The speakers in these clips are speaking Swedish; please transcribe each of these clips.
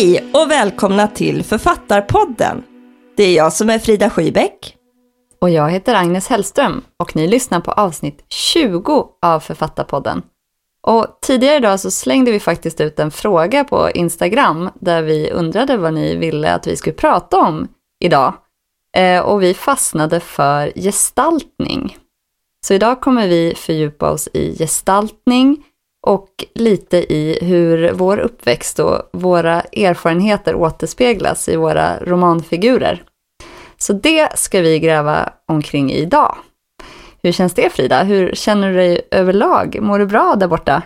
Hej och välkomna till Författarpodden. Det är jag som är Frida Schybeck. Och jag heter Agnes Hellström och ni lyssnar på avsnitt 20 av Författarpodden. Och tidigare idag så slängde vi faktiskt ut en fråga på Instagram där vi undrade vad ni ville att vi skulle prata om idag. Eh, och vi fastnade för gestaltning. Så idag kommer vi fördjupa oss i gestaltning och lite i hur vår uppväxt och våra erfarenheter återspeglas i våra romanfigurer. Så det ska vi gräva omkring idag. Hur känns det Frida? Hur känner du dig överlag? Mår du bra där borta?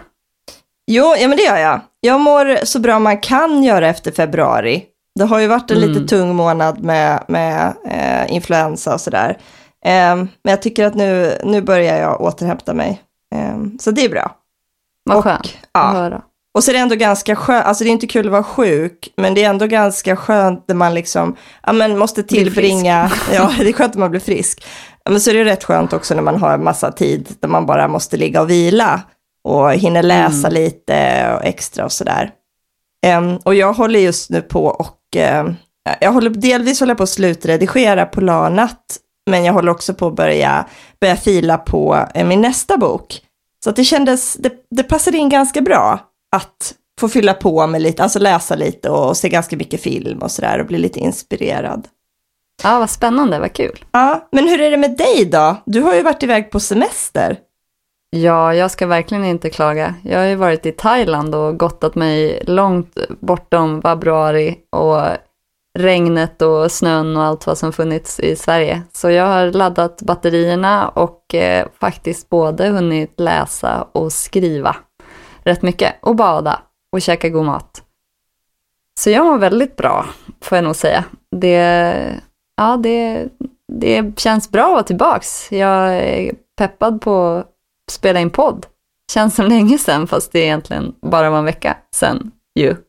Jo, ja men det gör jag. Jag mår så bra man kan göra efter februari. Det har ju varit en Mm. lite tung månad med, med eh, influensa och sådär. Eh, men jag tycker att nu, nu börjar jag återhämta mig. Eh, så det är bra. Vad Och- skönt ja. att höra. Och så är det ändå ganska skönt, alltså det är inte kul att vara sjuk, men det är ändå ganska skönt när man liksom, ja men måste tillbringa, ja det är skönt när man blir frisk. Ja, Men så är det rätt skönt också när man har en massa tid där man bara måste ligga och vila och hinner läsa lite och extra och sådär. Em, och jag håller just nu på och, em, jag håller delvis håller jag på att slutredigera Polarnatt, men jag håller också på att börja, börja fila på eh, min nästa bok. Så att det kändes, det, det passade in ganska bra att få fylla på med lite, alltså läsa lite och se ganska mycket film och sådär och bli lite inspirerad. Ja, vad spännande, vad kul. Ja, men hur är det med dig då? Du har ju varit iväg på semester. Ja, jag ska verkligen inte klaga. Jag har ju varit i Thailand och gottat mig långt bortom februari och regnet och snön och allt vad som funnits i Sverige. Så jag har laddat batterierna och eh, faktiskt både hunnit läsa och skriva rätt mycket och bada och käka god mat. Så jag mår väldigt bra, får jag nog säga. Det, ja, det, det känns bra att vara tillbaks. Jag är peppad på att spela in podd. Känns som länge sedan, fast det är egentligen bara var en vecka sedan ju.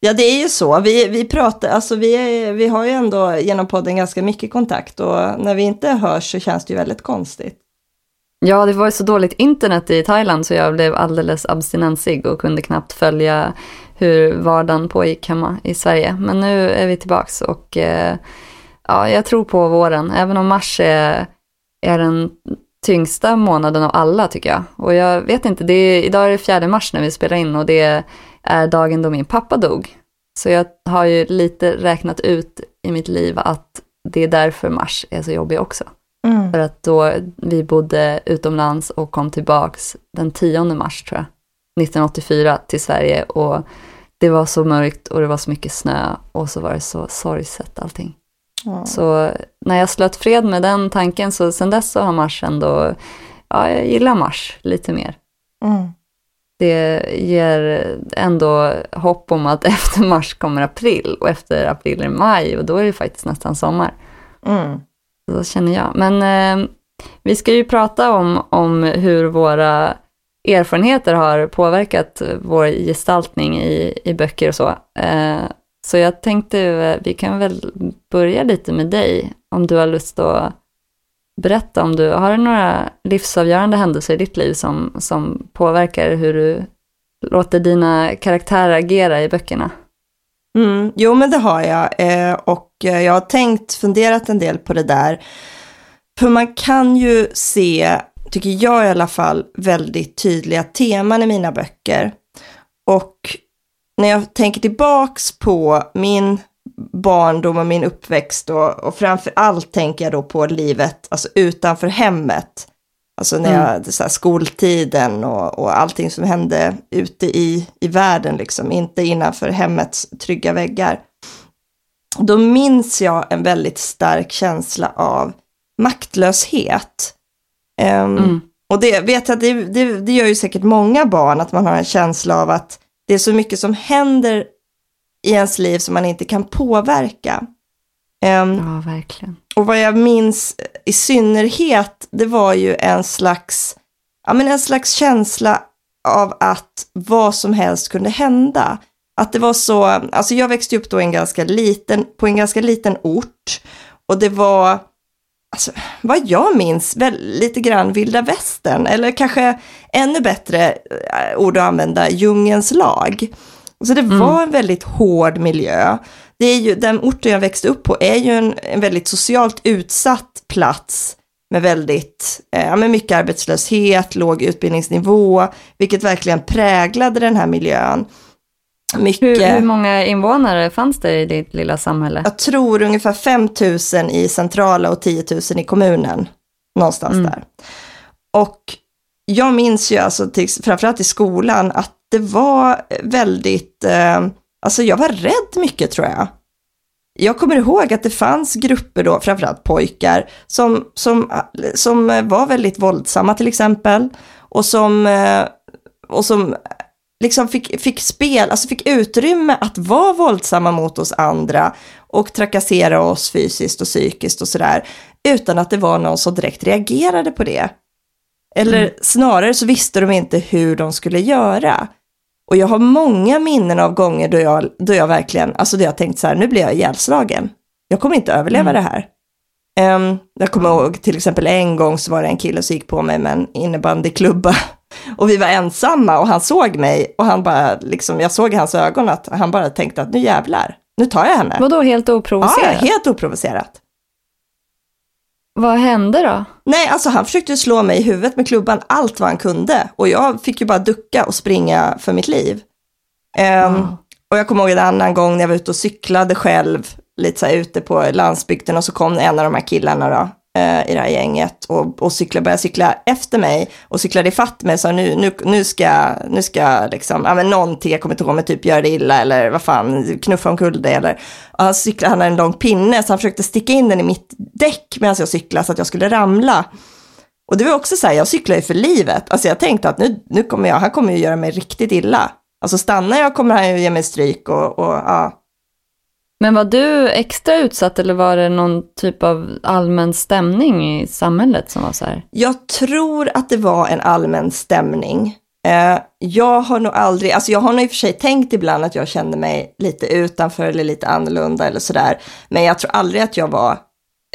Ja, det är ju så. Vi, vi pratar, alltså vi, är, vi har ju ändå genom podden ganska mycket kontakt och när vi inte hörs så känns det ju väldigt konstigt. Ja, det var ju så dåligt internet i Thailand så jag blev alldeles abstinensig och kunde knappt följa hur vardagen pågick hemma i Sverige. Men nu är vi tillbaks och eh, ja, jag tror på våren, även om mars är, är den tyngsta månaden av alla tycker jag. Och jag vet inte, det är, idag är det fjärde mars när vi spelar in och det är dagen då min pappa dog. Så jag har ju lite räknat ut i mitt liv att det är därför mars är så jobbig också. Mm. För att då vi bodde utomlands och kom tillbaks den 10 mars tror jag, 1984 till Sverige och det var så mörkt och det var så mycket snö och så var det så sorgset allting. Ja. Så när jag slöt fred med den tanken så sen dess så har mars ändå, ja jag gillar mars lite mer. Mm. Det ger ändå hopp om att efter mars kommer april och efter april är maj och då är det faktiskt nästan sommar. Mm. Så känner jag. Men eh, vi ska ju prata om, om hur våra erfarenheter har påverkat vår gestaltning i, i böcker och så. Eh, så jag tänkte, eh, vi kan väl börja lite med dig, om du har lust att berätta om du har några livsavgörande händelser i ditt liv som, som påverkar hur du låter dina karaktärer agera i böckerna. Mm, jo, men det har jag. Eh, och eh, jag har tänkt, funderat en del på det där. För man kan ju se, tycker jag i alla fall, väldigt tydliga teman i mina böcker. Och när jag tänker tillbaks på min barndom och min uppväxt och, och framför allt tänker jag då på livet alltså utanför hemmet. Alltså när jag, mm. så här, skoltiden och, och allting som hände ute i, i världen, liksom, inte innanför hemmets trygga väggar. Då minns jag en väldigt stark känsla av maktlöshet. Um, mm. Och det vet jag, det, det, det gör ju säkert många barn, att man har en känsla av att det är så mycket som händer i ens liv som man inte kan påverka. Um, ja, verkligen. Och vad jag minns i synnerhet, det var ju en slags, ja, men en slags känsla av att vad som helst kunde hända. Att det var så, alltså jag växte upp då en ganska liten, på en ganska liten ort och det var, alltså, vad jag minns, väl, lite grann vilda västern, eller kanske ännu bättre äh, ord att använda, djungens lag. Så det mm. var en väldigt hård miljö. Det är ju, den orten jag växte upp på är ju en, en väldigt socialt utsatt plats med väldigt, eh, med mycket arbetslöshet, låg utbildningsnivå, vilket verkligen präglade den här miljön. Mycket, hur, hur, många invånare fanns det i ditt lilla samhälle? Jag tror ungefär 5 000 i centrala och 10 000 i kommunen. Någonstans mm. där. Och jag minns ju alltså, till, framförallt i skolan, att det var väldigt, eh, alltså jag var rädd mycket tror jag. Jag kommer ihåg att det fanns grupper då, framförallt pojkar, som, som, som var väldigt våldsamma till exempel. Och som, eh, och som liksom fick, fick spel, alltså fick utrymme att vara våldsamma mot oss andra och trakassera oss fysiskt och psykiskt och sådär, utan att det var någon som direkt reagerade på det. Eller mm. snarare så visste de inte hur de skulle göra. Och jag har många minnen av gånger då jag, då jag verkligen, alltså då jag tänkt så här, nu blir jag ihjälslagen. Jag kommer inte överleva mm. det här. Um, jag kommer ihåg till exempel en gång så var det en kille som gick på mig med en innebandyklubba. Och vi var ensamma och han såg mig och han bara, liksom, jag såg i hans ögon att han bara tänkte att nu jävlar, nu tar jag henne. Vadå helt oprovocerat? Ja, helt oprovocerat. Vad hände då? Nej, alltså han försökte slå mig i huvudet med klubban allt vad han kunde. Och jag fick ju bara ducka och springa för mitt liv. Um, oh. Och jag kommer ihåg en annan gång när jag var ute och cyklade själv, lite så här ute på landsbygden och så kom en av de här killarna då, Eh, i det här gänget och, och cykla, började cykla efter mig och cyklade ifatt mig. Så nu, nu, nu ska, nu ska liksom, ja men någonting, jag kommer inte ihåg, men typ göra det illa eller vad fan, knuffa omkull det eller. Och han cyklade, han hade en lång pinne så han försökte sticka in den i mitt däck medan jag cyklade så att jag skulle ramla. Och det var också så här, jag cyklar ju för livet. Alltså jag tänkte att nu, nu kommer jag, han kommer ju göra mig riktigt illa. Alltså stannar jag kommer han ju ge mig stryk och, och ja. Men var du extra utsatt eller var det någon typ av allmän stämning i samhället som var så här? Jag tror att det var en allmän stämning. Eh, jag har nog aldrig, alltså jag har nog i och för sig tänkt ibland att jag kände mig lite utanför eller lite annorlunda eller sådär. Men jag tror aldrig att jag var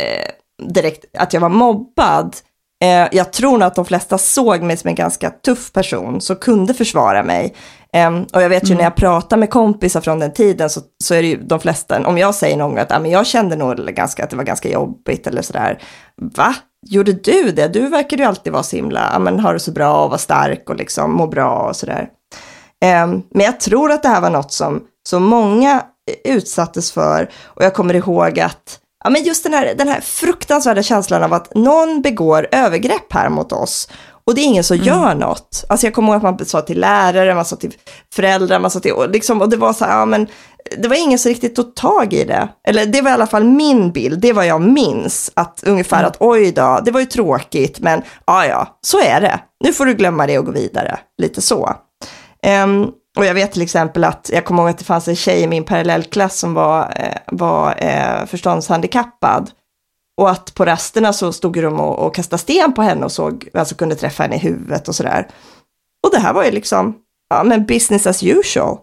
eh, direkt, att jag var mobbad. Eh, jag tror nog att de flesta såg mig som en ganska tuff person som kunde försvara mig. Um, och jag vet ju mm. när jag pratar med kompisar från den tiden så, så är det ju de flesta, om jag säger någon gång att ah, men jag kände nog ganska, att det var ganska jobbigt eller sådär. Va? Gjorde du det? Du verkar ju alltid vara så himla, ja men har det så bra och vara stark och liksom må bra och sådär. Um, men jag tror att det här var något som, som många utsattes för och jag kommer ihåg att Ja, men just den här, den här fruktansvärda känslan av att någon begår övergrepp här mot oss och det är ingen som mm. gör något. Alltså jag kommer ihåg att man sa till lärare, man sa till föräldrar, man sa till, och, liksom, och det var så här, ja men det var ingen som riktigt tog tag i det. Eller det var i alla fall min bild, det var jag minns. Att ungefär mm. att oj då, det var ju tråkigt, men ja ja, så är det. Nu får du glömma det och gå vidare. Lite så. Um, och jag vet till exempel att, jag kommer ihåg att det fanns en tjej i min parallellklass som var, eh, var eh, förståndshandikappad. Och att på rasterna så stod de och, och kastade sten på henne och såg, alltså kunde träffa henne i huvudet och sådär. Och det här var ju liksom, ja men business as usual.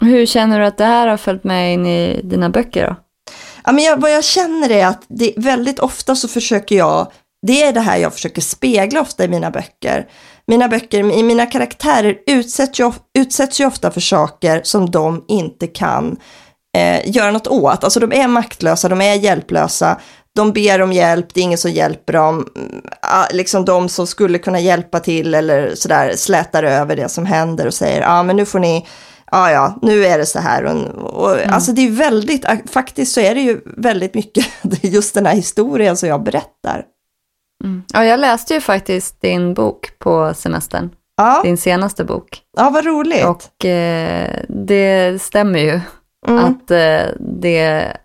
Hur känner du att det här har följt med in i dina böcker då? Ja, men jag, vad jag känner är att det, väldigt ofta så försöker jag, det är det här jag försöker spegla ofta i mina böcker. Mina böcker, i mina karaktärer utsätts ju, utsätts ju ofta för saker som de inte kan eh, göra något åt. Alltså de är maktlösa, de är hjälplösa, de ber om hjälp, det är ingen som hjälper dem. Ah, liksom de som skulle kunna hjälpa till eller sådär slätar över det som händer och säger, ja ah, men nu får ni ja, ja, nu är det så här. Och, och mm. Alltså det är väldigt, faktiskt så är det ju väldigt mycket just den här historien som jag berättar. Mm. Ja, jag läste ju faktiskt din bok på semestern. Ja. Din senaste bok. Ja, vad roligt. Och eh, det stämmer ju mm. att eh, det,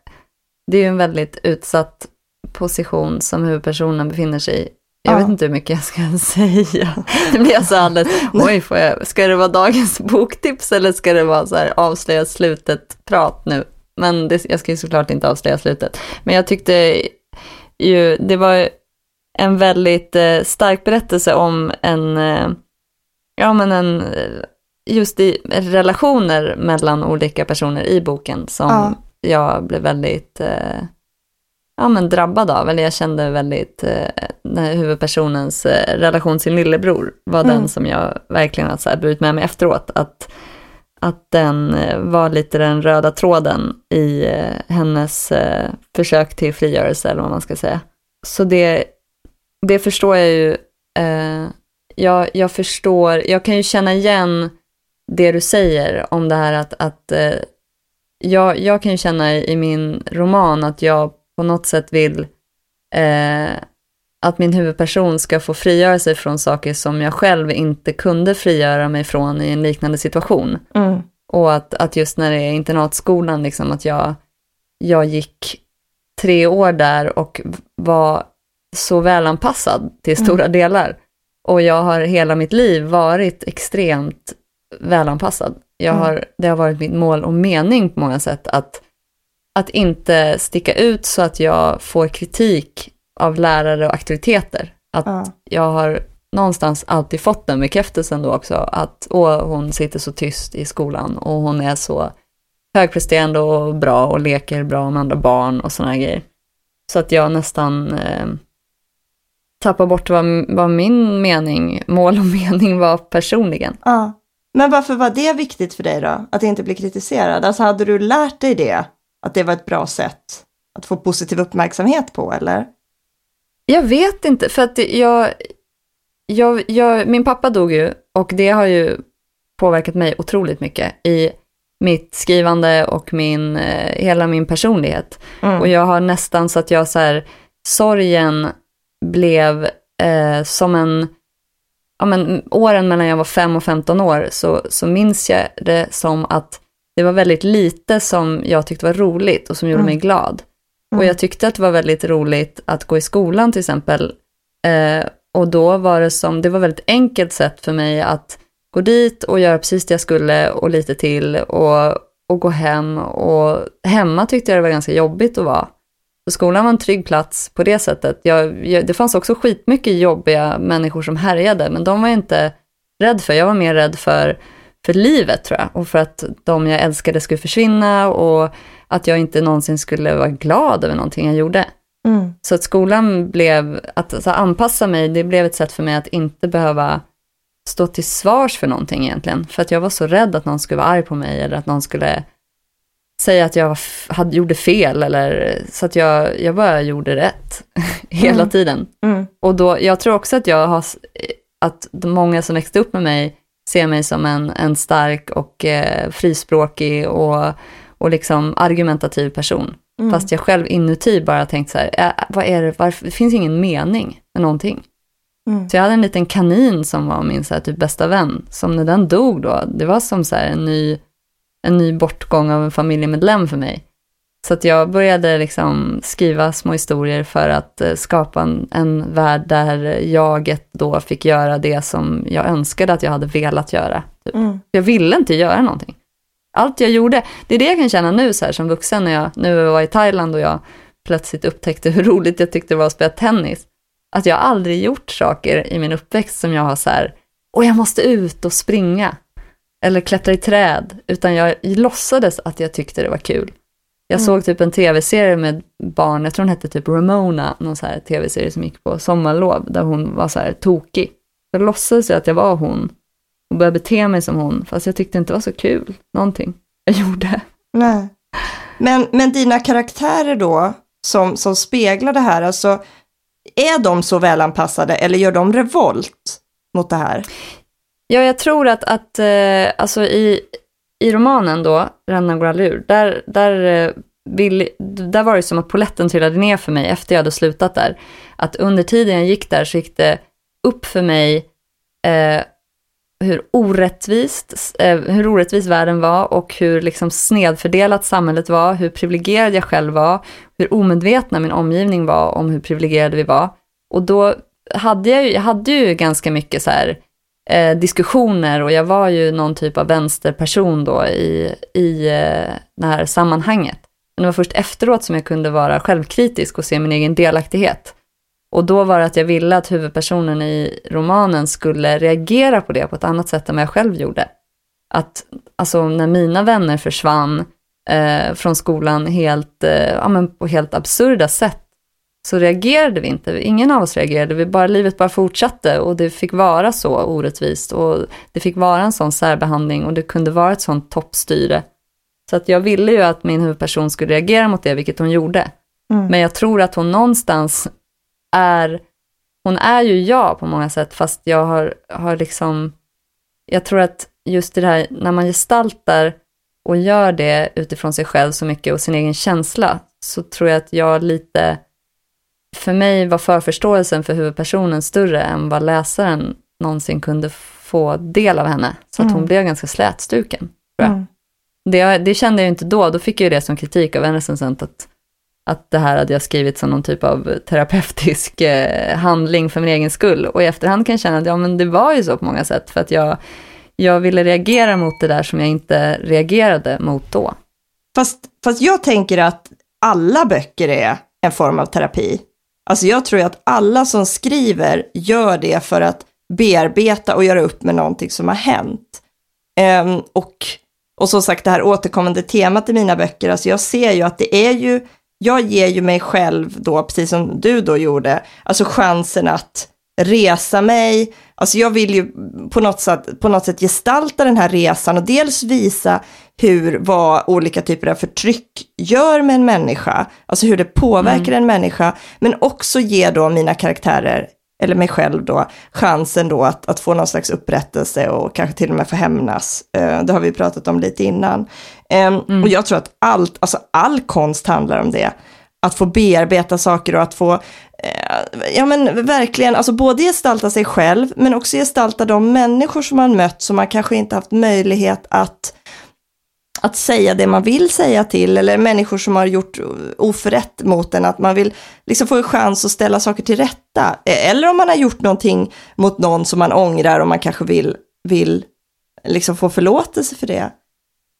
det är en väldigt utsatt position som huvudpersonen befinner sig i. Jag ja. vet inte hur mycket jag ska säga. Det blir alltså alldeles, oj, får jag, ska det vara dagens boktips eller ska det vara så här avslöja slutet-prat nu? Men det, jag ska ju såklart inte avslöja slutet. Men jag tyckte ju, det var en väldigt eh, stark berättelse om en, eh, ja men en, just i relationer mellan olika personer i boken som ja. jag blev väldigt eh, ja, men drabbad av, eller jag kände väldigt, eh, huvudpersonens eh, relation till sin lillebror var mm. den som jag verkligen har så här burit med mig efteråt. Att, att den eh, var lite den röda tråden i eh, hennes eh, försök till frigörelse, eller vad man ska säga. Så det, det förstår jag ju. Jag, jag förstår, jag kan ju känna igen det du säger om det här att, att jag, jag kan ju känna i min roman att jag på något sätt vill eh, att min huvudperson ska få frigöra sig från saker som jag själv inte kunde frigöra mig från i en liknande situation. Mm. Och att, att just när det är internatskolan, liksom att jag, jag gick tre år där och var så välanpassad till mm. stora mm. delar. Och jag har hela mitt liv varit extremt välanpassad. Jag mm. har, det har varit mitt mål och mening på många sätt att att inte sticka ut så att jag får kritik av lärare och aktiviteter. Att ja. jag har någonstans alltid fått den bekräftelsen då också, att åh, hon sitter så tyst i skolan och hon är så högpresterande och bra och leker bra med andra barn och sådana grejer. Så att jag nästan eh, tappar bort vad, vad min mening, mål och mening var personligen. Ja. Men varför var det viktigt för dig då? Att inte bli kritiserad? Alltså hade du lärt dig det att det var ett bra sätt att få positiv uppmärksamhet på, eller? Jag vet inte, för att jag, jag, jag, min pappa dog ju och det har ju påverkat mig otroligt mycket i mitt skrivande och min, eh, hela min personlighet. Mm. Och jag har nästan så att jag så här, sorgen blev eh, som en, ja men åren mellan jag var 5 och 15 år så, så minns jag det som att det var väldigt lite som jag tyckte var roligt och som gjorde mm. mig glad. Mm. Och jag tyckte att det var väldigt roligt att gå i skolan till exempel. Eh, och då var det som, det var väldigt enkelt sätt för mig att gå dit och göra precis det jag skulle och lite till och, och gå hem. Och hemma tyckte jag det var ganska jobbigt att vara. Så skolan var en trygg plats på det sättet. Jag, jag, det fanns också skitmycket jobbiga människor som härjade, men de var jag inte rädd för. Jag var mer rädd för för livet tror jag. Och för att de jag älskade skulle försvinna och att jag inte någonsin skulle vara glad över någonting jag gjorde. Mm. Så att skolan blev, att alltså, anpassa mig, det blev ett sätt för mig att inte behöva stå till svars för någonting egentligen. För att jag var så rädd att någon skulle vara arg på mig eller att någon skulle säga att jag hade, gjorde fel eller så att jag, jag bara gjorde rätt hela mm. tiden. Mm. Och då, jag tror också att jag har, att många som växte upp med mig ser mig som en, en stark och eh, frispråkig och, och liksom argumentativ person. Mm. Fast jag själv inuti bara tänkt så här, äh, vad är det, varför, det finns ingen mening med någonting. Mm. Så jag hade en liten kanin som var min så här, typ bästa vän, som när den dog då, det var som så här, en, ny, en ny bortgång av en familjemedlem för mig. Så att jag började liksom skriva små historier för att eh, skapa en, en värld där jaget då fick göra det som jag önskade att jag hade velat göra. Typ. Mm. Jag ville inte göra någonting. Allt jag gjorde, det är det jag kan känna nu så här som vuxen när jag nu var i Thailand och jag plötsligt upptäckte hur roligt jag tyckte det var att spela tennis. Att jag aldrig gjort saker i min uppväxt som jag har så här och jag måste ut och springa eller klättra i träd, utan jag låtsades att jag tyckte det var kul. Jag mm. såg typ en tv-serie med barn, jag tror den hette typ Ramona, någon så här tv-serie som gick på sommarlov, där hon var så här tokig. Jag låtsades att jag var hon och började bete mig som hon, fast jag tyckte inte det var så kul, någonting jag gjorde. Nej. Men, men dina karaktärer då, som, som speglar det här, alltså, är de så välanpassade eller gör de revolt mot det här? Ja, jag tror att, att eh, alltså i, i romanen då, Ranna går där, där, eh, vill, där var det som att poletten trillade ner för mig efter jag hade slutat där. Att under tiden jag gick där så gick det upp för mig eh, hur orättvist, eh, hur orättvis världen var och hur liksom snedfördelat samhället var, hur privilegierad jag själv var, hur omedvetna min omgivning var om hur privilegierade vi var. Och då hade jag ju, jag hade ju ganska mycket så här, eh, diskussioner och jag var ju någon typ av vänsterperson då i, i eh, det här sammanhanget. Men det var först efteråt som jag kunde vara självkritisk och se min egen delaktighet. Och då var det att jag ville att huvudpersonen i romanen skulle reagera på det på ett annat sätt än vad jag själv gjorde. Att alltså när mina vänner försvann eh, från skolan helt, eh, ja, men på helt absurda sätt så reagerade vi inte. Ingen av oss reagerade. Vi bara, livet bara fortsatte och det fick vara så orättvist och det fick vara en sån särbehandling och det kunde vara ett sånt toppstyre. Så att jag ville ju att min huvudperson skulle reagera mot det, vilket hon gjorde. Mm. Men jag tror att hon någonstans är, hon är ju jag på många sätt, fast jag har, har liksom, jag tror att just det här, när man gestaltar och gör det utifrån sig själv så mycket och sin egen känsla, så tror jag att jag lite, för mig var förförståelsen för huvudpersonen större än vad läsaren någonsin kunde få del av henne. Så att hon mm. blev ganska slätstruken. Mm. Det, det, kände jag inte då, då fick jag ju det som kritik av en recensent, att att det här hade jag skrivit som någon typ av terapeutisk eh, handling för min egen skull. Och i efterhand kan jag känna att ja, men det var ju så på många sätt, för att jag, jag ville reagera mot det där som jag inte reagerade mot då. Fast, fast jag tänker att alla böcker är en form av terapi. Alltså jag tror att alla som skriver gör det för att bearbeta och göra upp med någonting som har hänt. Um, och, och som sagt, det här återkommande temat i mina böcker, alltså jag ser ju att det är ju jag ger ju mig själv då, precis som du då gjorde, alltså chansen att resa mig. Alltså jag vill ju på något, sätt, på något sätt gestalta den här resan och dels visa hur, vad olika typer av förtryck gör med en människa, alltså hur det påverkar mm. en människa, men också ge då mina karaktärer, eller mig själv då, chansen då att, att få någon slags upprättelse och kanske till och med få hämnas. Uh, det har vi pratat om lite innan. Um, mm. Och jag tror att allt, alltså all konst handlar om det. Att få bearbeta saker och att få, uh, ja men verkligen, alltså både gestalta sig själv, men också gestalta de människor som man mött som man kanske inte haft möjlighet att att säga det man vill säga till, eller människor som har gjort oförrätt mot en, att man vill liksom få en chans att ställa saker till rätta. E, eller om man har gjort någonting mot någon som man ångrar och man kanske vill, vill liksom få förlåtelse för det.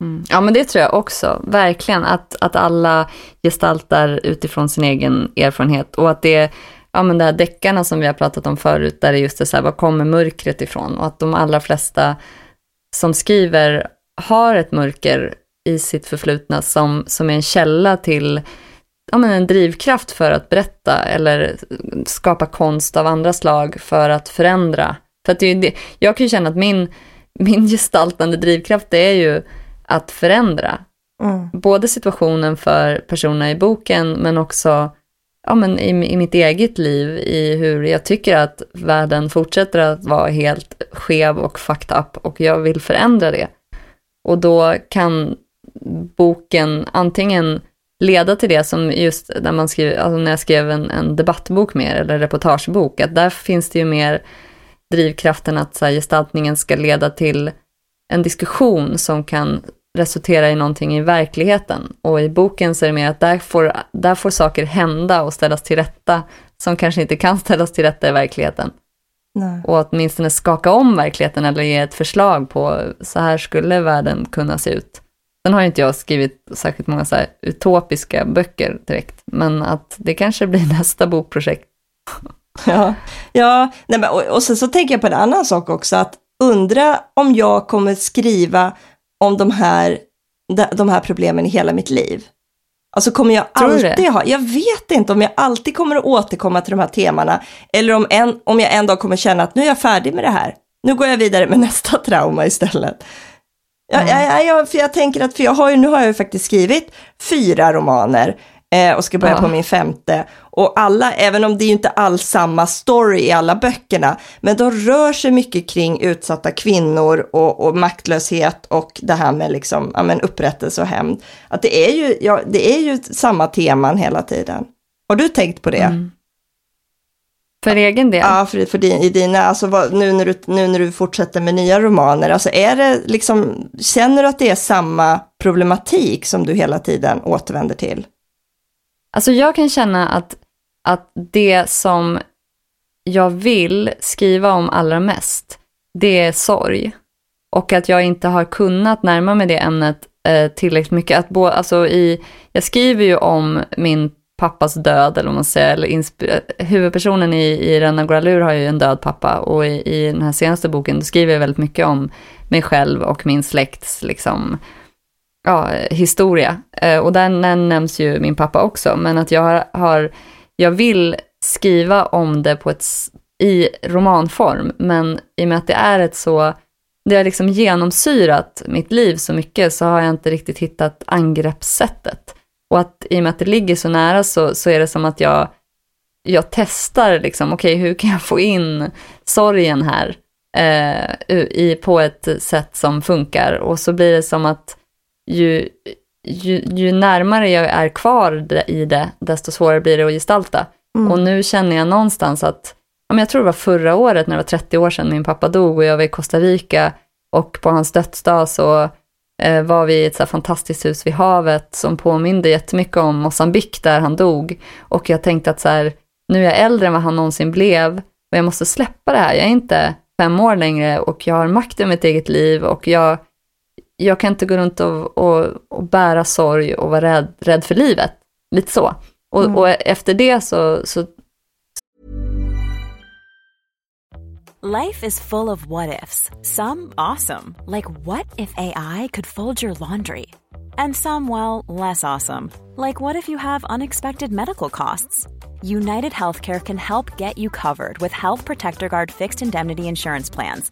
Mm. Ja, men det tror jag också, verkligen, att, att alla gestaltar utifrån sin egen erfarenhet och att det ja men det här deckarna som vi har pratat om förut, där det just är så här, var kommer mörkret ifrån? Och att de allra flesta som skriver har ett mörker i sitt förflutna som, som är en källa till ja, men en drivkraft för att berätta eller skapa konst av andra slag för att förändra. För att det, jag kan ju känna att min, min gestaltande drivkraft är ju att förändra. Mm. Både situationen för personerna i boken men också ja, men i, i mitt eget liv, i hur jag tycker att världen fortsätter att vara helt skev och fucked up och jag vill förändra det. Och då kan boken antingen leda till det som just när, man skriver, alltså när jag skrev en, en debattbok mer, eller reportagebok, att där finns det ju mer drivkraften att så här, gestaltningen ska leda till en diskussion som kan resultera i någonting i verkligheten. Och i boken så är det mer att där får, där får saker hända och ställas till rätta som kanske inte kan ställas till rätta i verkligheten. Nej. Och åtminstone skaka om verkligheten eller ge ett förslag på så här skulle världen kunna se ut. Sen har inte jag skrivit särskilt många så utopiska böcker direkt, men att det kanske blir nästa bokprojekt. Ja, ja nej men, och, och sen så tänker jag på en annan sak också, att undra om jag kommer skriva om de här, de, här problemen i hela mitt liv. Alltså kommer jag Tror alltid ha, jag vet inte om jag alltid kommer att återkomma till de här temana, eller om, en, om jag en dag kommer känna att nu är jag färdig med det här. Nu går jag vidare med nästa trauma istället. Ja, ja, ja, ja, för jag tänker att, för jag har ju, nu har jag ju faktiskt skrivit fyra romaner eh, och ska börja Ja. på min femte. Och alla, även om det är inte alls samma story i alla böckerna, men de rör sig mycket kring utsatta kvinnor och, och maktlöshet och det här med liksom, ja, men upprättelse och hämnd. Att det är, ju, ja, det är ju samma teman hela tiden. Har du tänkt på det? Mm. För egen del? Ja, för, för din, i dina, alltså vad, nu, när du, nu när du fortsätter med nya romaner, alltså är det liksom, känner du att det är samma problematik som du hela tiden återvänder till? Alltså jag kan känna att, att det som jag vill skriva om allra mest, det är sorg. Och att jag inte har kunnat närma mig det ämnet eh, tillräckligt mycket. Att bo, alltså i, jag skriver ju om min pappas död, eller vad man säger, eller eh, huvudpersonen i, i Renna Goralur har ju en död pappa och i, i den här senaste boken då skriver jag väldigt mycket om mig själv och min släkts liksom, ja, historia. Eh, och den nämns ju min pappa också, men att jag har, har jag vill skriva om det på ett, i romanform, men i och med att det är ett så, det har liksom genomsyrat mitt liv så mycket så har jag inte riktigt hittat angreppssättet. Och att i och med att det ligger så nära så, så är det som att jag, jag testar liksom, okej hur kan jag få in sorgen här eh, i, på ett sätt som funkar och så blir det som att ju, ju, ju närmare jag är kvar i det, desto svårare blir det att gestalta. Och nu känner jag någonstans att, ja, men jag tror det var förra året när det var 30 år sedan min pappa dog och jag var i Costa Rica och på hans dödsdag så eh, var vi i ett så fantastiskt hus vid havet som påminde jättemycket om Mosambik där han dog. Och jag tänkte att så här, nu är jag äldre än vad han någonsin blev och jag måste släppa det här. Jag är inte fem år längre och jag har makt över mitt eget liv och jag, jag kan inte gå runt och, och, och bära sorg och vara rädd, rädd för livet. Lite så. Och, och efter det så, så Life is full of what ifs. Some awesome, like what if AI could fold your laundry? And some, well, less awesome, like what if you have unexpected medical costs? United Healthcare can help get you covered with Health Protector Guard fixed indemnity insurance plans.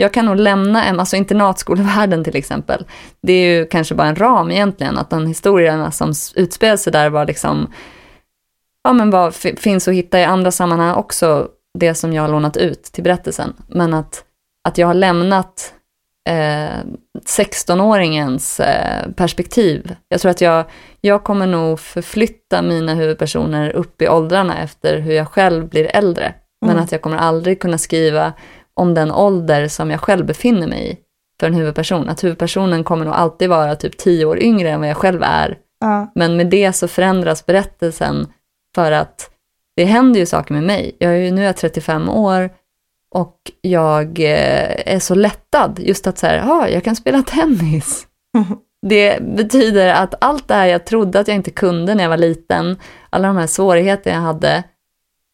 jag kan nog lämna en, alltså internatskolevärlden till exempel. Det är ju kanske bara en ram egentligen, att de historierna som utspelar sig där var liksom, ja men vad fi- finns att hitta i andra sammanhang också, det som jag har lånat ut till berättelsen. Men att, att jag har lämnat eh, 16-åringens eh, perspektiv. Jag tror att jag, jag kommer nog förflytta mina huvudpersoner upp i åldrarna efter hur jag själv blir äldre. Men att jag kommer aldrig kunna skriva om den ålder som jag själv befinner mig i för en huvudperson. Att huvudpersonen kommer nog alltid vara typ tio år yngre än vad jag själv är. Ja. Men med det så förändras berättelsen för att det händer ju saker med mig. Jag är ju, nu är jag 35 år och jag eh, är så lättad just att så här, ja, jag kan spela tennis. Det betyder att allt det här jag trodde att jag inte kunde när jag var liten, alla de här svårigheter jag hade,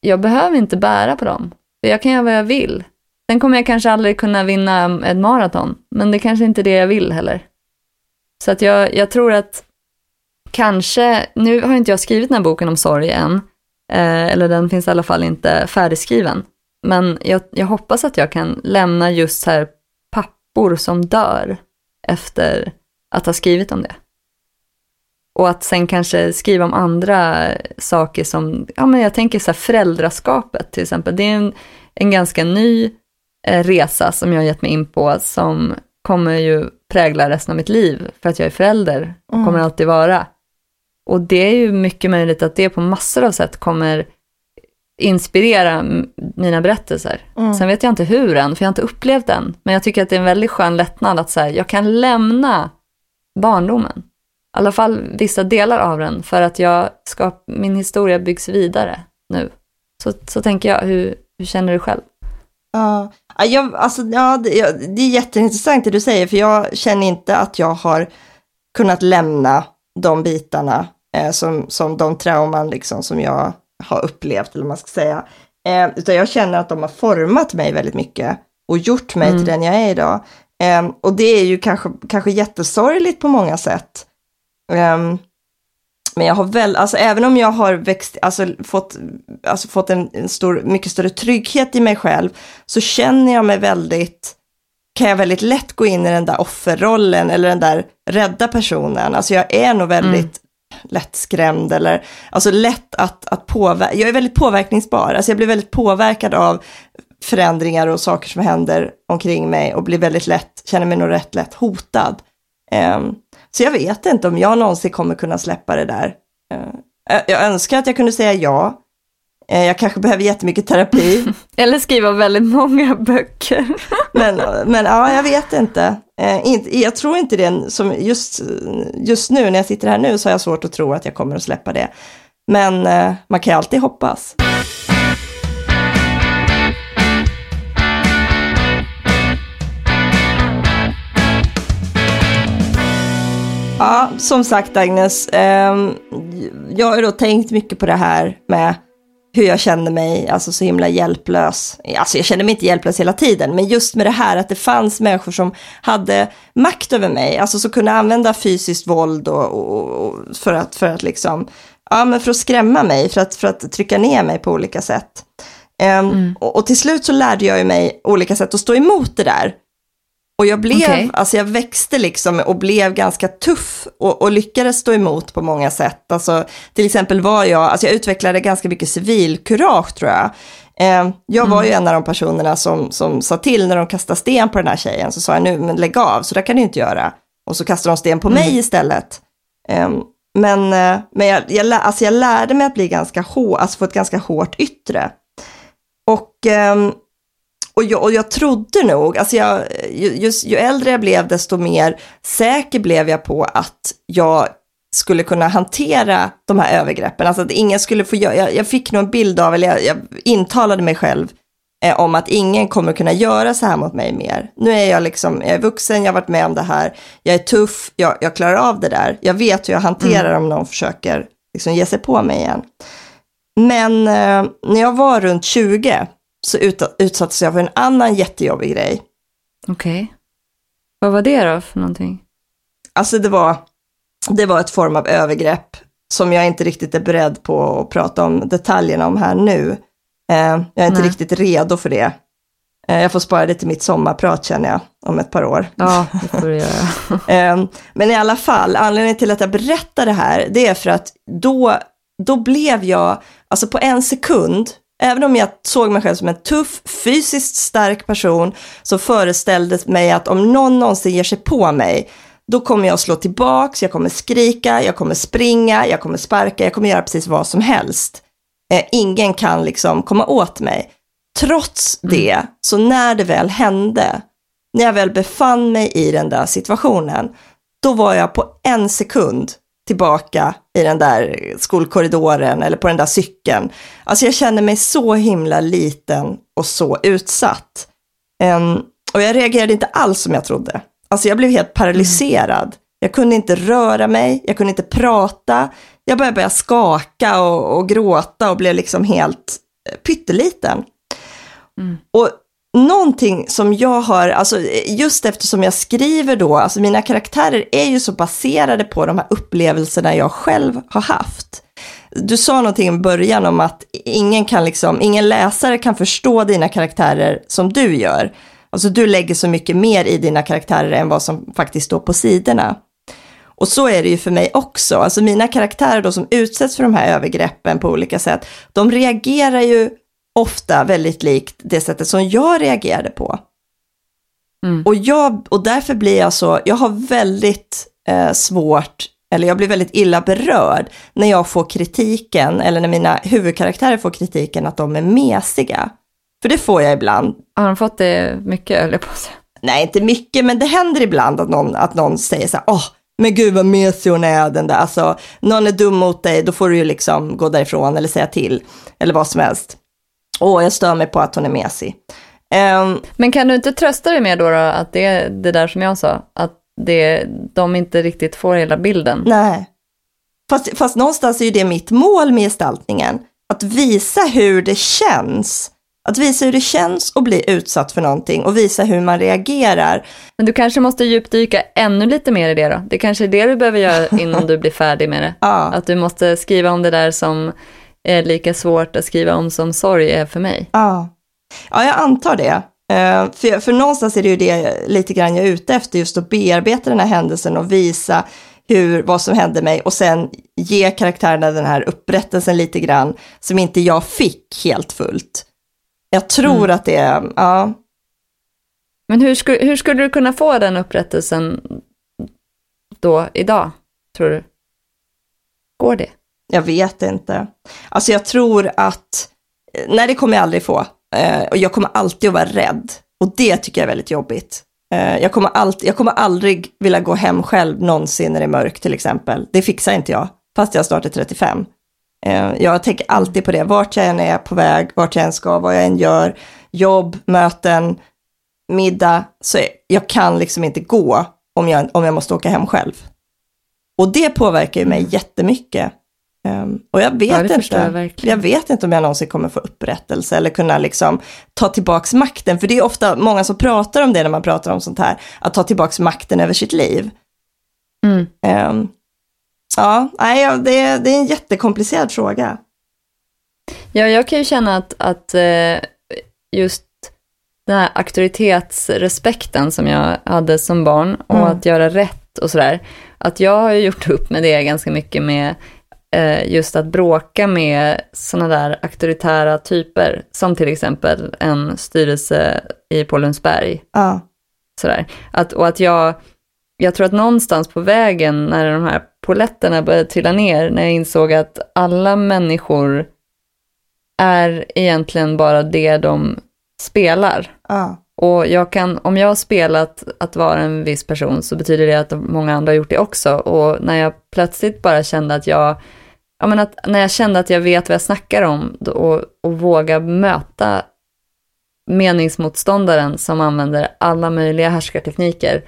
jag behöver inte bära på dem. För jag kan göra vad jag vill. Sen kommer jag kanske aldrig kunna vinna ett maraton, men det kanske inte är det jag vill heller. Så att jag, jag tror att kanske, nu har inte jag skrivit den här boken om sorg än, eh, eller den finns i alla fall inte färdigskriven, men jag, jag hoppas att jag kan lämna just så här pappor som dör efter att ha skrivit om det. Och att sen kanske skriva om andra saker som, ja men jag tänker så här föräldraskapet till exempel. Det är en, en ganska ny resa som jag har gett mig in på som kommer ju prägla resten av mitt liv för att jag är förälder och Mm. kommer alltid vara. Och det är ju mycket möjligt att det på massor av sätt kommer inspirera mina berättelser. Mm. Sen vet jag inte hur än, för jag har inte upplevt den. Men jag tycker att det är en väldigt skön lättnad att så här, jag kan lämna barndomen. I alla fall vissa delar av den, för att jag ska, min historia byggs vidare nu. Så, så tänker jag, hur, hur känner du själv? Ja, Ja, jag, alltså, ja, det, ja, det är jätteintressant det du säger, för jag känner inte att jag har kunnat lämna de bitarna eh, som, som de trauman liksom, som jag har upplevt, eller man ska säga. Eh, utan jag känner att de har format mig väldigt mycket och gjort mig till den jag är idag. Eh, och det är ju kanske, kanske jättesorgligt på många sätt. Men jag har väl, alltså även om jag har växt, alltså fått, alltså fått en, en stor, mycket större trygghet i mig själv, så känner jag mig väldigt, kan jag väldigt lätt gå in i den där offerrollen eller den där rädda personen. Alltså jag är nog väldigt lättskrämd eller, alltså lätt att, att påverka, jag är väldigt påverkningsbar, alltså jag blir väldigt påverkad av förändringar och saker som händer omkring mig och blir väldigt lätt, känner mig nog rätt lätt hotad. Ehm, så jag vet inte om jag någonsin kommer kunna släppa det där. Eh, jag önskar att jag kunde säga ja. Eh, jag kanske behöver jättemycket terapi. Eller skriva väldigt många böcker. men, men ja, jag vet inte. Eh. Jag tror inte det, som just, just nu när jag sitter här nu så har jag svårt att tro att jag kommer att släppa det. Men man kan ju alltid hoppas. Som sagt Agnes, ehm, jag har då tänkt mycket på det här med hur jag kände mig, alltså så himla hjälplös. Alltså jag kände mig inte hjälplös hela tiden, men just med det här att det fanns människor som hade makt över mig, alltså som kunde använda fysiskt våld och, och, och för, att, för att liksom, ja men för att skrämma mig, för att, för att trycka ner mig på olika sätt. Ehm, och, och till slut så lärde jag mig olika sätt att stå emot det där. Och jag blev, Okej. alltså jag växte liksom och blev ganska tuff och, och lyckades stå emot på många sätt. Alltså till exempel var jag, alltså jag utvecklade ganska mycket civilkurage tror jag. Eh, jag var ju en av de personerna som, som sa till när de kastade sten på den här tjejen, så sa jag nu, men lägg av, så där kan du inte göra. Och så kastade de sten på mig istället. Eh, men eh, men jag, jag, alltså jag lärde mig att bli ganska hård, alltså få ett ganska hårt yttre. Och ehm, och jag, och jag trodde nog, alltså jag, ju, just, ju äldre jag blev desto mer säker blev jag på att jag skulle kunna hantera de här övergreppen. Alltså att ingen skulle få göra, jag, jag fick nog en bild av, eller jag, jag intalade mig själv eh, om att ingen kommer kunna göra så här mot mig mer. Nu är jag liksom, jag är vuxen, jag har varit med om det här, jag är tuff, jag, jag klarar av det där. Jag vet hur jag hanterar om någon försöker liksom ge sig på mig igen. Men eh, när jag var runt 20 så ut, utsattes jag för en annan jättejobbig grej. Okej. Vad var det då för någonting? Alltså det var, det var ett form av övergrepp som jag inte riktigt är beredd på att prata om detaljerna om här nu. Eh, jag är inte Nej. riktigt redo för det. Eh, jag får spara det till mitt sommarprat känner jag, om ett par år. Ja, det får du göra. Eh, men i alla fall, anledningen till att jag berättar det här, det är för att då, då blev jag, alltså på en sekund, även om jag såg mig själv som en tuff, fysiskt stark person, så föreställdes mig att om någon någonsin ger sig på mig, då kommer jag slå tillbaks, jag kommer skrika, jag kommer springa, jag kommer sparka, jag kommer göra precis vad som helst. Eh, ingen kan liksom komma åt mig. Trots det, så när det väl hände, när jag väl befann mig i den där situationen, då var jag på en sekund tillbaka i den där skolkorridoren eller på den där cykeln. Alltså jag kände mig så himla liten och så utsatt. Ehm, och jag reagerade inte alls som jag trodde. Alltså jag blev helt paralyserad. Jag kunde inte röra mig, jag kunde inte prata, jag började börja skaka och, och gråta och blev liksom helt eh, pytteliten. Mm. Och någonting som jag har, alltså just eftersom jag skriver då, alltså mina karaktärer är ju så baserade på de här upplevelserna jag själv har haft. Du sa någonting i början om att ingen kan liksom, ingen läsare kan förstå dina karaktärer som du gör. Alltså du lägger så mycket mer i dina karaktärer än vad som faktiskt står på sidorna. Och så är det ju för mig också. Alltså mina karaktärer då som utsätts för de här övergreppen på olika sätt, de reagerar ju ofta väldigt likt det sättet som jag reagerade på. Mm. Och, jag, och därför blir jag så, jag har väldigt eh, svårt, eller jag blir väldigt illa berörd när jag får kritiken, eller när mina huvudkaraktärer får kritiken att de är mesiga. För det får jag ibland. Har de fått det mycket, jag på säga. Nej, inte mycket, men det händer ibland att någon, att någon säger så här, åh, men gud vad mesig hon är, den där, alltså, någon är dum mot dig, då får du ju liksom gå därifrån eller säga till, eller vad som helst. Åh, jag stör mig på att hon är mesig. Ehm, Men kan du inte trösta dig med då, då att det är det där som jag sa, att det, de inte riktigt får hela bilden? nej. Fast, fast någonstans är ju det mitt mål med gestaltningen, att visa hur det känns. Att visa hur det känns att bli utsatt för någonting och visa hur man reagerar. Men du kanske måste djupdyka ännu lite mer i det då? Det kanske är det du behöver göra innan du blir färdig med det? Ja. Att du måste skriva om det där som är lika svårt att skriva om som sorg är för mig? Ja, ja jag antar det. Eh, för, för någonstans är det ju det lite grann jag är ute efter, just att bearbeta den här händelsen och visa hur, vad som hände mig och sen ge karaktärerna den här upprättelsen lite grann som inte jag fick helt fullt. Jag tror att det är, ja, Men hur skulle, hur skulle du kunna få den upprättelsen då, idag, tror du? Går det? Jag vet inte. Alltså jag tror att, eh, nej det kommer jag aldrig få. Eh, och jag kommer alltid att vara rädd. Och det tycker jag är väldigt jobbigt. Eh, jag, kommer alltid, jag kommer aldrig vilja gå hem själv någonsin när det är mörkt till exempel. Det fixar inte jag, fast jag snart är 35. Eh, jag tänker alltid på det, vart jag än är på väg, vart jag än ska, vad jag än gör, jobb, möten, middag, så jag kan liksom inte gå om jag, om jag måste åka hem själv. Och det påverkar ju mig jättemycket. Um, och jag vet, Ja, jag inte, verkligen. jag vet inte om jag någonsin kommer få upprättelse eller kunna liksom ta tillbaks makten. För det är ofta många som pratar om det när man pratar om sånt här, att ta tillbaks makten över sitt liv. Mm. Um, ja, nej, det, är, det är en jättekomplicerad fråga. Ja, jag kan ju känna att, att eh, just den här auktoritetsrespekten som jag hade som barn och Mm. att göra rätt och sådär, att jag har ju gjort upp med det ganska mycket med just att bråka med sådana där auktoritära typer, som till exempel en styrelse i på Lundsberg. Ja, Sådär. Att, och att jag, jag tror att någonstans på vägen när de här poletterna började trilla ner, när jag insåg att alla människor är egentligen bara det de spelar. ja, Och jag kan, om jag har spelat att vara en viss person så betyder det att många andra har gjort det också. Och när jag plötsligt bara kände att jag, ja men att när jag kände att jag vet vad jag snackar om och, och vågar möta meningsmotståndaren som använder alla möjliga härskartekniker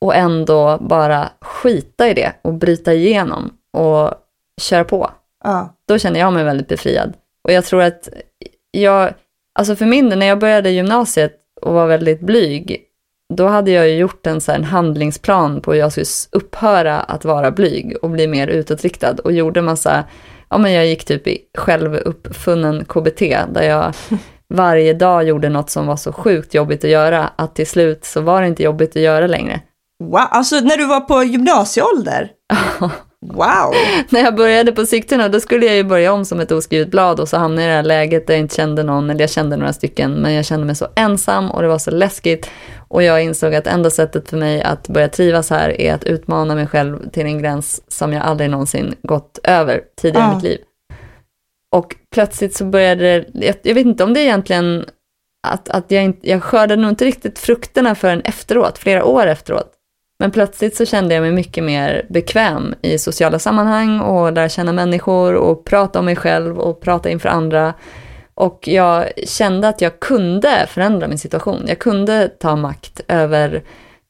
och ändå bara skita i det och bryta igenom och köra på ja, då känner jag mig väldigt befriad. Och jag tror att jag, alltså för min del, när jag började gymnasiet och var väldigt blyg, då hade jag ju gjort en, så en handlingsplan på hur jag skulle upphöra att vara blyg och bli mer utåtriktad och gjorde massa, ja men jag gick typ i självuppfunnen KBT där jag varje dag gjorde något som var så sjukt jobbigt att göra att till slut så var det inte jobbigt att göra längre. wow, alltså när du var på gymnasieålder? Wow, när jag började på Sigtuna, då skulle jag ju börja om som ett oskrivet blad och så hamnade jag i det här läget där jag inte kände någon, eller jag kände några stycken, men jag kände mig så ensam och det var så läskigt. Och jag insåg att enda sättet för mig att börja trivas här är att utmana mig själv till en gräns som jag aldrig någonsin gått över tidigare i Ja. mitt liv. Och plötsligt så började det, jag, jag vet inte om det egentligen att, att jag, inte, jag skördade nog inte riktigt frukterna förrän efteråt, flera år efteråt. Men plötsligt så kände jag mig mycket mer bekväm i sociala sammanhang och lära känna människor och prata om mig själv och prata inför andra. Och jag kände att jag kunde förändra min situation. Jag kunde ta makt över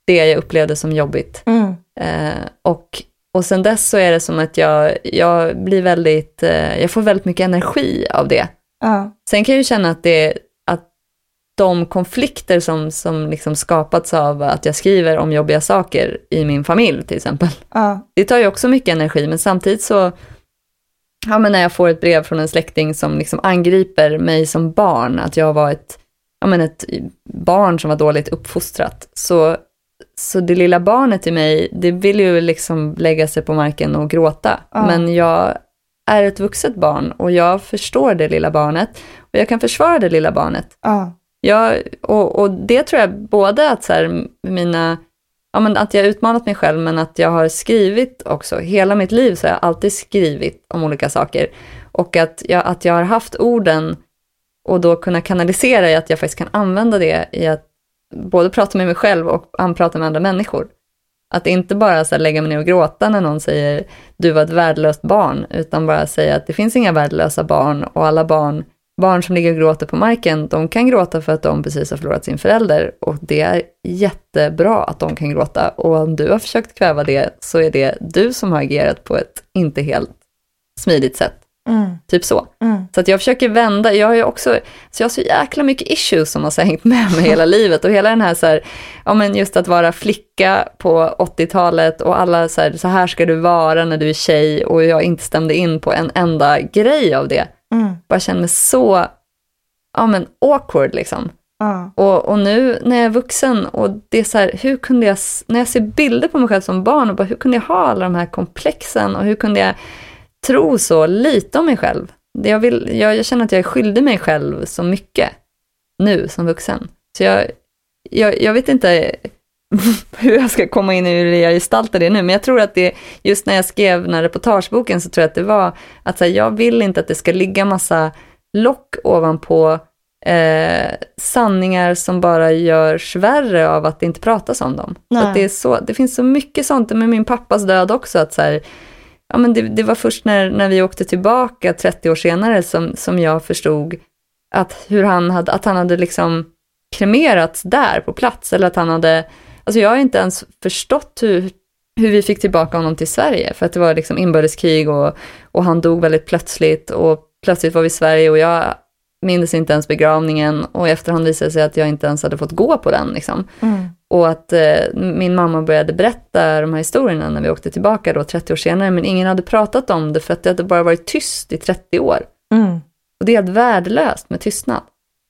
det jag upplevde som jobbigt. mm. Eh, och, Och sen dess så är det som att jag, jag blir väldigt, eh, jag får väldigt mycket energi av det. Ja. Sen kan jag ju känna att, det, de konflikter som, som liksom skapats av att jag skriver om jobbiga saker i min familj till exempel, Ja. det tar ju också mycket energi, men samtidigt så, ja men när jag får ett brev från en släkting som liksom angriper mig som barn, att jag var ett, ja men ett barn som var dåligt uppfostrat, så, så det lilla barnet i mig, det vill ju liksom lägga sig på marken och gråta, Ja. men jag är ett vuxet barn och jag förstår det lilla barnet och jag kan försvara det lilla barnet. Ja. Jag, och, och det tror jag både att så här, mina, ja men att jag utmanat mig själv, men att jag har skrivit också. Hela mitt liv så har jag alltid skrivit om olika saker. Och att jag, att jag har haft orden och då kunna kanalisera i att jag faktiskt kan använda det i att både prata med mig själv och prata med andra människor. Att inte bara så här lägga mig ner och gråta när någon säger du var ett värdelöst barn, utan bara säga att det finns inga värdelösa barn och alla barn, barn som ligger och gråter på marken, de kan gråta för att de precis har förlorat sin förälder och det är jättebra att de kan gråta och om du har försökt kväva det så är det du som har agerat på ett inte helt smidigt sätt. Mm. Typ så. Mm. Så att jag försöker vända, jag har ju också, så jag har så jäkla mycket issues som har hängt med mig hela livet och hela den här så här, ja men just att vara flicka på 80-talet och alla så här, så här ska du vara när du är tjej och jag inte stämde in på en enda grej av det. Mm. Bara kände mig så, ja men awkward liksom. Ja. Och, och nu när jag är vuxen och det är så här, hur kunde jag, när jag ser bilder på mig själv som barn och bara hur kunde jag ha alla de här komplexen och hur kunde jag tro så lite om mig själv? Jag, vill, jag, jag känner att jag är skyldig mig själv så mycket nu som vuxen. Så jag, jag, jag vet inte hur jag ska komma in i hur jag gestaltar det nu, men jag tror att det, just när jag skrev den här reportageboken så tror jag att det var att så här, jag vill inte att det ska ligga massa lock ovanpå eh, sanningar som bara görs värre av att det inte pratas om dem. Att det, är så, det finns så mycket sånt, med min pappas död också, att så här, ja, men det, det var först när, när vi åkte tillbaka 30 år senare som, som jag förstod att, hur han hade, att han hade liksom kremerats där på plats, eller att han hade, alltså jag har inte ens förstått hur, hur vi fick tillbaka honom till Sverige, för att det var liksom inbördeskrig och, och han dog väldigt plötsligt och plötsligt var vi i Sverige och jag minns inte ens begravningen och i efterhand visade det sig att jag inte ens hade fått gå på den. Liksom. Mm. Och att eh, min mamma började berätta de här historierna när vi åkte tillbaka då 30 år senare, men ingen hade pratat om det för att det hade bara varit tyst i 30 år. Mm. Och det är helt värdelöst med tystnad.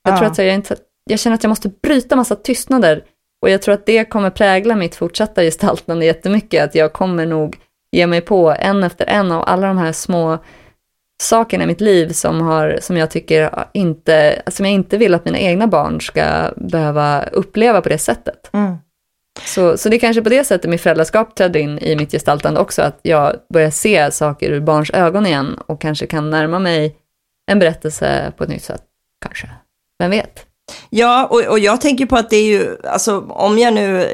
Jag, tror Ja. att så jag, inte, jag känner att jag måste bryta massa tystnader och jag tror att det kommer prägla mitt fortsatta gestaltande jättemycket, att jag kommer nog ge mig på en efter en av alla de här små sakerna i mitt liv som, har, som jag tycker inte, som jag inte vill att mina egna barn ska behöva uppleva på det sättet. Mm. Så, så det är kanske på det sättet mitt föräldraskap trädde in i mitt gestaltande också, att jag börjar se saker ur barns ögon igen och kanske kan närma mig en berättelse på ett nytt sätt, kanske. Vem vet? Ja, och, och jag tänker på att det är ju, alltså om jag nu eh,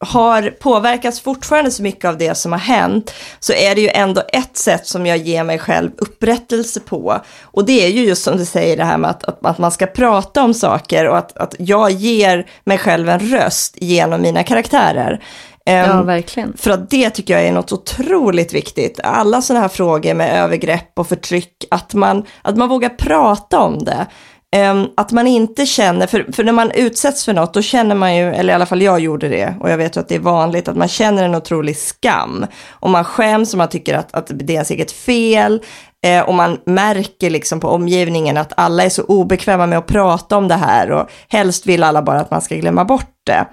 har påverkats fortfarande så mycket av det som har hänt, så är det ju ändå ett sätt som jag ger mig själv upprättelse på. Och det är ju just som du säger det här med att, att, att man ska prata om saker och att, att jag ger mig själv en röst genom mina karaktärer. Ehm, Ja, verkligen. för att det tycker jag är något otroligt viktigt. Alla sådana här frågor med övergrepp och förtryck, att man, att man vågar prata om det. Ehm, att man inte känner, för, för när man utsätts för något, då känner man ju, eller i alla fall jag gjorde det, och jag vet ju att det är vanligt, att man känner en otrolig skam. Och man skäms och man tycker att, att det är ens eget fel. Eh, och man märker liksom på omgivningen att alla är så obekväma med att prata om det här och helst vill alla bara att man ska glömma bort det.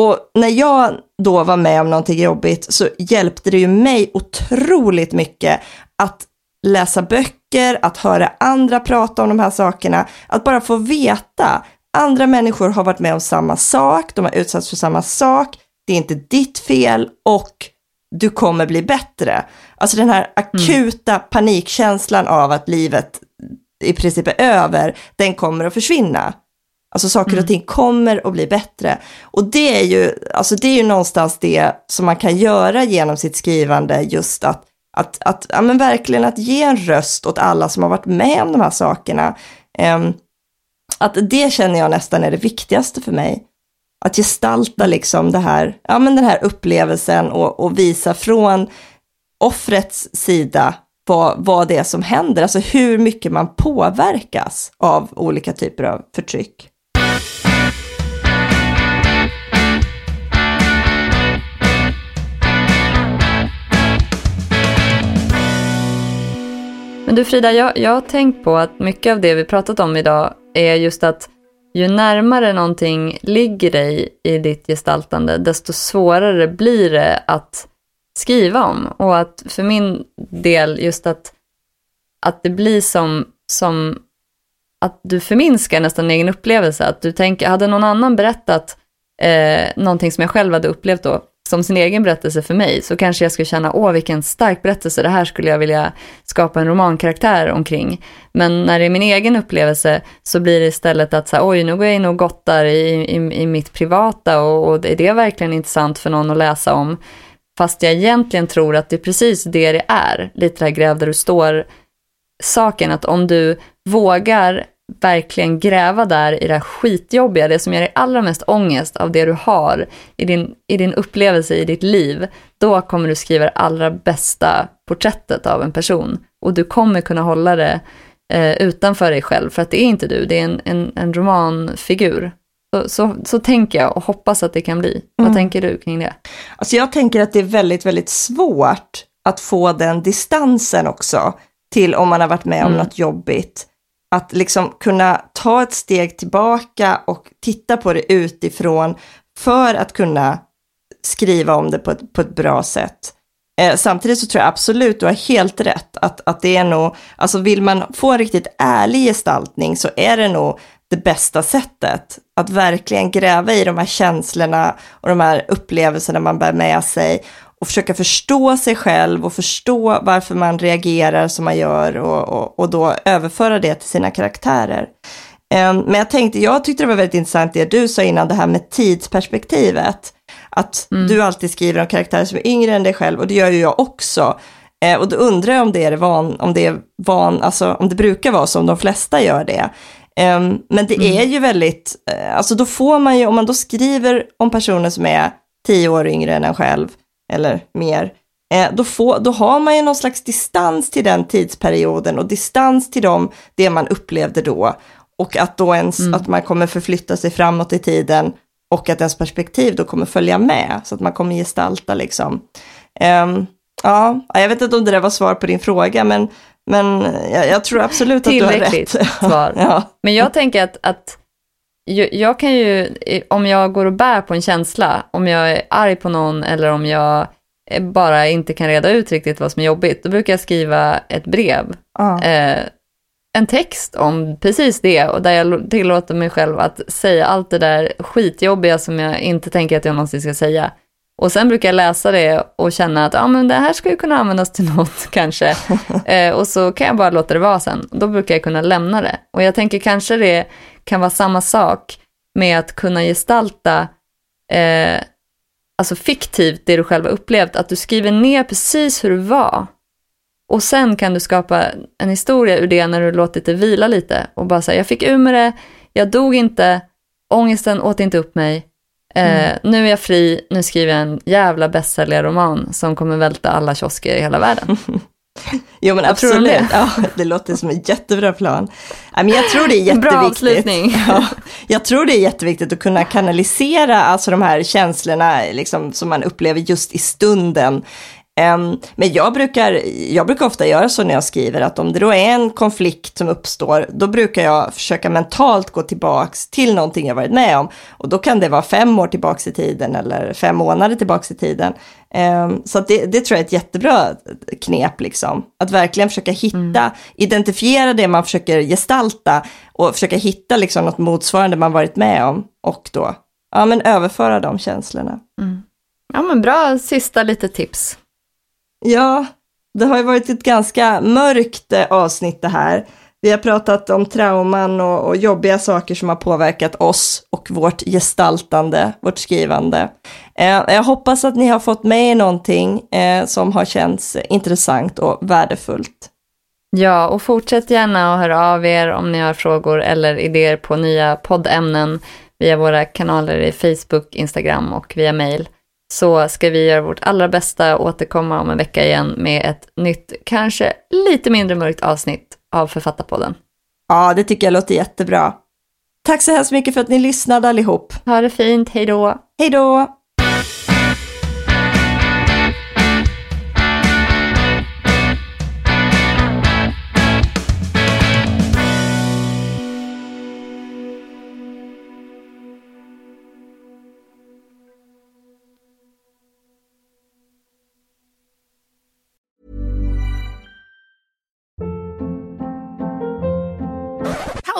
Och när jag då var med om någonting jobbigt så hjälpte det ju mig otroligt mycket att läsa böcker, att höra andra prata om de här sakerna, att bara få veta. Andra människor har varit med om samma sak, de har utsatts för samma sak, det är inte ditt fel och du kommer bli bättre. Alltså den här akuta panikkänslan av att livet i princip är över, den kommer att försvinna. Alltså saker och ting kommer att bli bättre. Och det är ju, alltså det är ju någonstans det som man kan göra genom sitt skrivande, just att, att, att ja, men verkligen att ge en röst åt alla som har varit med om de här sakerna. Ehm, att det känner jag nästan är det viktigaste för mig. att gestalta liksom det här, ja, men den här upplevelsen och, och visa från offrets sida vad, vad det är som händer, alltså hur mycket man påverkas av olika typer av förtryck. Men du Frida, jag, jag har tänkt på att mycket av det vi pratat om idag är just att ju närmare någonting ligger dig i ditt gestaltande, desto svårare blir det att skriva om. Och att för min del, just att, att det blir som, som att du förminskar nästan din egen upplevelse. Att du tänker, hade någon annan berättat eh, någonting som jag själv hade upplevt då, som sin egen berättelse för mig, så kanske jag skulle känna, åh vilken stark berättelse, det här skulle jag vilja skapa en romankaraktär omkring. Men när det är min egen upplevelse så blir det istället att, så här, oj nu går jag in och gottar i, i, i mitt privata och, och är det verkligen intressant för någon att läsa om? Fast jag egentligen tror att det är precis det det är, lite det här gräv där du står saken, att om du vågar verkligen gräva där i det här skitjobbiga, det som ger dig allra mest ångest av det du har i din, i din upplevelse i ditt liv, då kommer du skriva det allra bästa porträttet av en person. Och du kommer kunna hålla det eh, utanför dig själv, för att det är inte du, det är en, en, en romanfigur. Så, så, så, tänker jag och hoppas att det kan bli. Mm. Vad tänker du kring det? Alltså jag tänker att det är väldigt, väldigt svårt att få den distansen också till om man har varit med om mm. något jobbigt att liksom kunna ta ett steg tillbaka och titta på det utifrån för att kunna skriva om det på ett, på ett bra sätt. Eh, samtidigt så tror jag absolut, du har helt rätt, att, att det är nog, alltså vill man få en riktigt ärlig gestaltning så är det nog det bästa sättet. Att verkligen gräva i de här känslorna och de här upplevelserna man bär med sig och försöka förstå sig själv och förstå varför man reagerar som man gör och, och, och då överföra det till sina karaktärer. Um, men jag tänkte, jag tyckte det var väldigt intressant det du sa innan, det här med tidsperspektivet. Att mm. du alltid skriver om karaktärer som är yngre än dig själv och det gör ju jag också. Uh, och då undrar jag om det är van, om det är van, alltså om det brukar vara så, om de flesta gör det. Um, men det mm. är ju väldigt, uh, alltså då får man ju, om man då skriver om personer som är tio år yngre än en själv, eller mer, eh, då, får, då har man ju någon slags distans till den tidsperioden och distans till dem, det man upplevde då. Och att då ens, mm. att man kommer förflytta sig framåt i tiden och att ens perspektiv då kommer följa med, så att man kommer gestalta liksom. Um, ja, jag vet inte om det där var svar på din fråga, men, men jag, jag tror absolut att du har rätt. Tillräckligt svar. ja. Men jag tänker att, att jag kan ju, om jag går och bär på en känsla, om jag är arg på någon eller om jag bara inte kan reda ut riktigt vad som är jobbigt, då brukar jag skriva ett brev. Ah. Eh, en text om precis det och där jag tillåter mig själv att säga allt det där skitjobbiga som jag inte tänker att jag någonsin ska säga. Och sen brukar jag läsa det och känna att ah, men det här ska ju kunna användas till något kanske. eh, och så kan jag bara låta det vara sen. Då brukar jag kunna lämna det. Och jag tänker kanske det kan vara samma sak med att kunna gestalta eh, alltså fiktivt det du själv har upplevt, att du skriver ner precis hur det var. Och sen kan du skapa en historia ur det när du låtit det vila lite och bara säga, jag fick ur med det, jag dog inte, ångesten åt inte upp mig, eh, mm. nu är jag fri, nu skriver jag en jävla bästsäljare-roman som kommer välta alla kiosker i hela världen. Jo men absolut, ja, det låter som en jättebra plan. Men jag tror det är jätteviktigt. Bra avslutning. Ja, jag tror det är jätteviktigt att kunna kanalisera alltså de här känslorna liksom, som man upplever just i stunden. Men jag brukar, jag brukar ofta göra så när jag skriver, att om det då är en konflikt som uppstår, då brukar jag försöka mentalt gå tillbaks till någonting jag varit med om. Och då kan det vara fem år tillbaks i tiden eller fem månader tillbaks i tiden. Så det, det, tror jag är ett jättebra knep, liksom. Att verkligen försöka hitta, mm. identifiera det man försöker gestalta och försöka hitta liksom något motsvarande man varit med om och då ja, men överföra de känslorna. Mm. Ja, men bra sista lite tips. Ja, det har ju varit ett ganska mörkt eh, avsnitt det här. Vi har pratat om trauman och, och, jobbiga saker som har påverkat oss och vårt gestaltande, vårt skrivande. Eh, jag hoppas att ni har fått med er någonting eh, som har känts intressant och värdefullt. Ja, och fortsätt gärna att höra av er om ni har frågor eller idéer på nya poddämnen. via våra kanaler i Facebook, Instagram och via mail så ska vi göra vårt allra bästa och återkomma om en vecka igen med ett nytt, kanske lite mindre mörkt avsnitt av Författarpodden. Ja, det tycker jag låter jättebra. Tack så hemskt mycket för att ni lyssnade allihop. Ha det fint, hej då! Hej då!